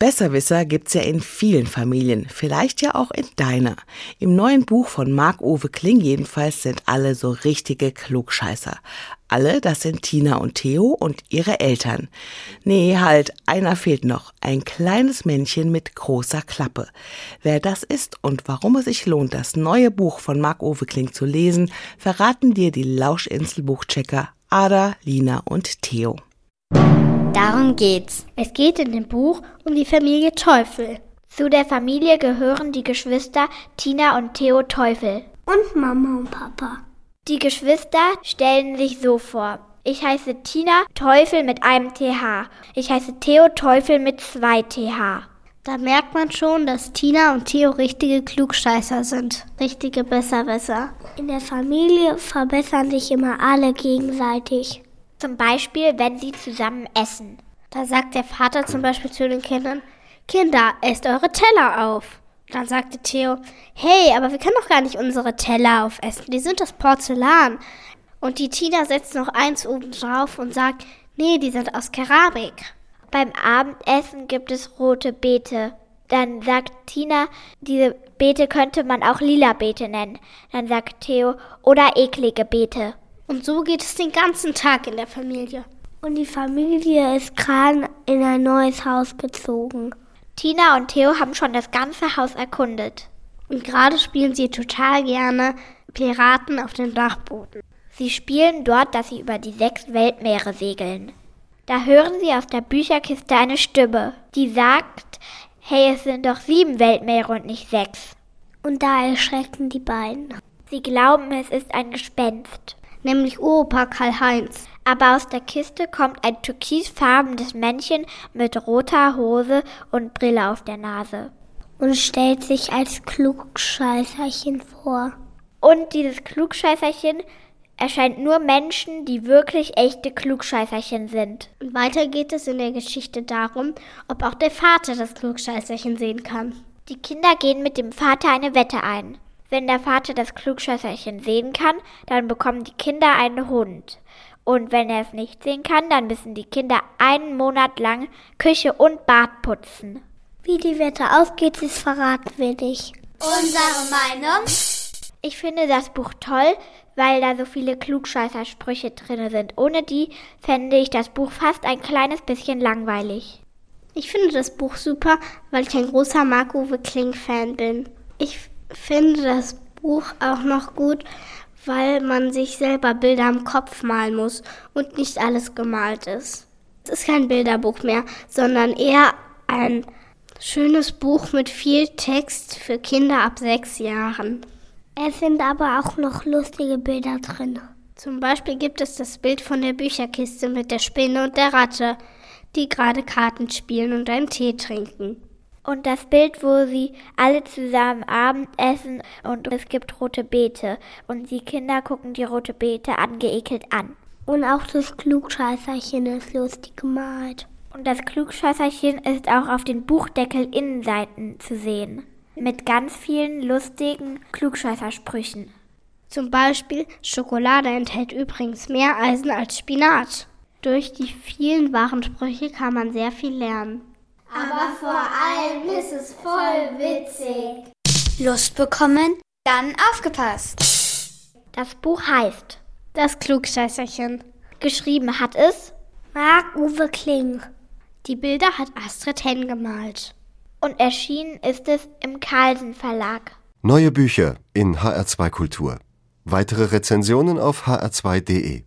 Besserwisser gibt's ja in vielen Familien, vielleicht ja auch in deiner. Im neuen Buch von Marc-Uwe Kling jedenfalls sind alle so richtige Klugscheißer. Alle, das sind Tina und Theo und ihre Eltern. Nee, halt, einer fehlt noch. Ein kleines Männchen mit großer Klappe. Wer das ist und warum es sich lohnt, das neue Buch von Marc-Uwe Kling zu lesen, verraten dir die Lauschinsel-Buchchecker Ada, Lina und Theo. Darum geht's. Es geht in dem Buch um die Familie Teufel. Zu der Familie gehören die Geschwister Tina und Theo Teufel. Und Mama und Papa. Die Geschwister stellen sich so vor. Ich heiße Tina Teufel mit einem TH. Ich heiße Theo Teufel mit zwei TH. Da merkt man schon, dass Tina und Theo richtige Klugscheißer sind. Richtige Besserwisser. In der Familie verbessern sich immer alle gegenseitig. Zum Beispiel, wenn sie zusammen essen. Da sagt der Vater zum Beispiel zu den Kindern, Kinder, esst eure Teller auf. Dann sagte Theo, hey, aber wir können doch gar nicht unsere Teller aufessen, die sind das Porzellan. Und die Tina setzt noch eins oben drauf und sagt, nee, die sind aus Keramik. Beim Abendessen gibt es rote Beete. Dann sagt Tina, diese Beete könnte man auch lila Beete nennen. Dann sagt Theo, oder eklige Beete. Und so geht es den ganzen Tag in der Familie. Und die Familie ist gerade in ein neues Haus gezogen. Tina und Theo haben schon das ganze Haus erkundet. Und gerade spielen sie total gerne Piraten auf dem Dachboden. Sie spielen dort, dass sie über die sechs Weltmeere segeln. Da hören sie aus der Bücherkiste eine Stimme, die sagt, hey, es sind doch sieben Weltmeere und nicht sechs. Und da erschrecken die beiden. Sie glauben, es ist ein Gespenst nämlich Opa Karl-Heinz. Aber aus der Kiste kommt ein türkisfarbenes Männchen mit roter Hose und Brille auf der Nase. Und stellt sich als Klugscheißerchen vor. Und dieses Klugscheißerchen erscheint nur Menschen, die wirklich echte Klugscheißerchen sind. Und weiter geht es in der Geschichte darum, ob auch der Vater das Klugscheißerchen sehen kann. Die Kinder gehen mit dem Vater eine Wette ein. Wenn der Vater das Klugscheißerchen sehen kann, dann bekommen die Kinder einen Hund. Und wenn er es nicht sehen kann, dann müssen die Kinder einen Monat lang Küche und Bad putzen. Wie die Wette ausgeht, ist verraten wir nicht. Unsere Meinung? Ich finde das Buch toll, weil da so viele Klugscheißersprüche drin sind. Ohne die fände ich das Buch fast ein kleines bisschen langweilig. Ich finde das Buch super, weil ich ein großer Marco Kling-Fan bin. Ich finde das Buch auch noch gut, weil man sich selber Bilder im Kopf malen muss und nicht alles gemalt ist. Es ist kein Bilderbuch mehr, sondern eher ein schönes Buch mit viel Text für Kinder ab sechs Jahren. Es sind aber auch noch lustige Bilder drin. Zum Beispiel gibt es das Bild von der Bücherkiste mit der Spinne und der Ratte, die gerade Karten spielen und einen Tee trinken und das Bild, wo sie alle zusammen Abend essen und es gibt rote Beete und die Kinder gucken die rote Beete angeekelt an. Und auch das Klugscheißerchen ist lustig gemalt. Und das Klugscheißerchen ist auch auf den Buchdeckel-Innenseiten zu sehen. Mit ganz vielen lustigen Klugscheißersprüchen. Zum Beispiel, Schokolade enthält übrigens mehr Eisen als Spinat. Durch die vielen wahren Sprüche kann man sehr viel lernen aber vor allem ist es voll witzig. Lust bekommen? Dann aufgepasst. Das Buch heißt Das Klugscheißerchen. Geschrieben hat es Marc-Uwe Kling. Die Bilder hat Astrid Henn gemalt. Und erschienen ist es im Carlsen Verlag. Neue Bücher in HR2 Kultur. Weitere Rezensionen auf hr2.de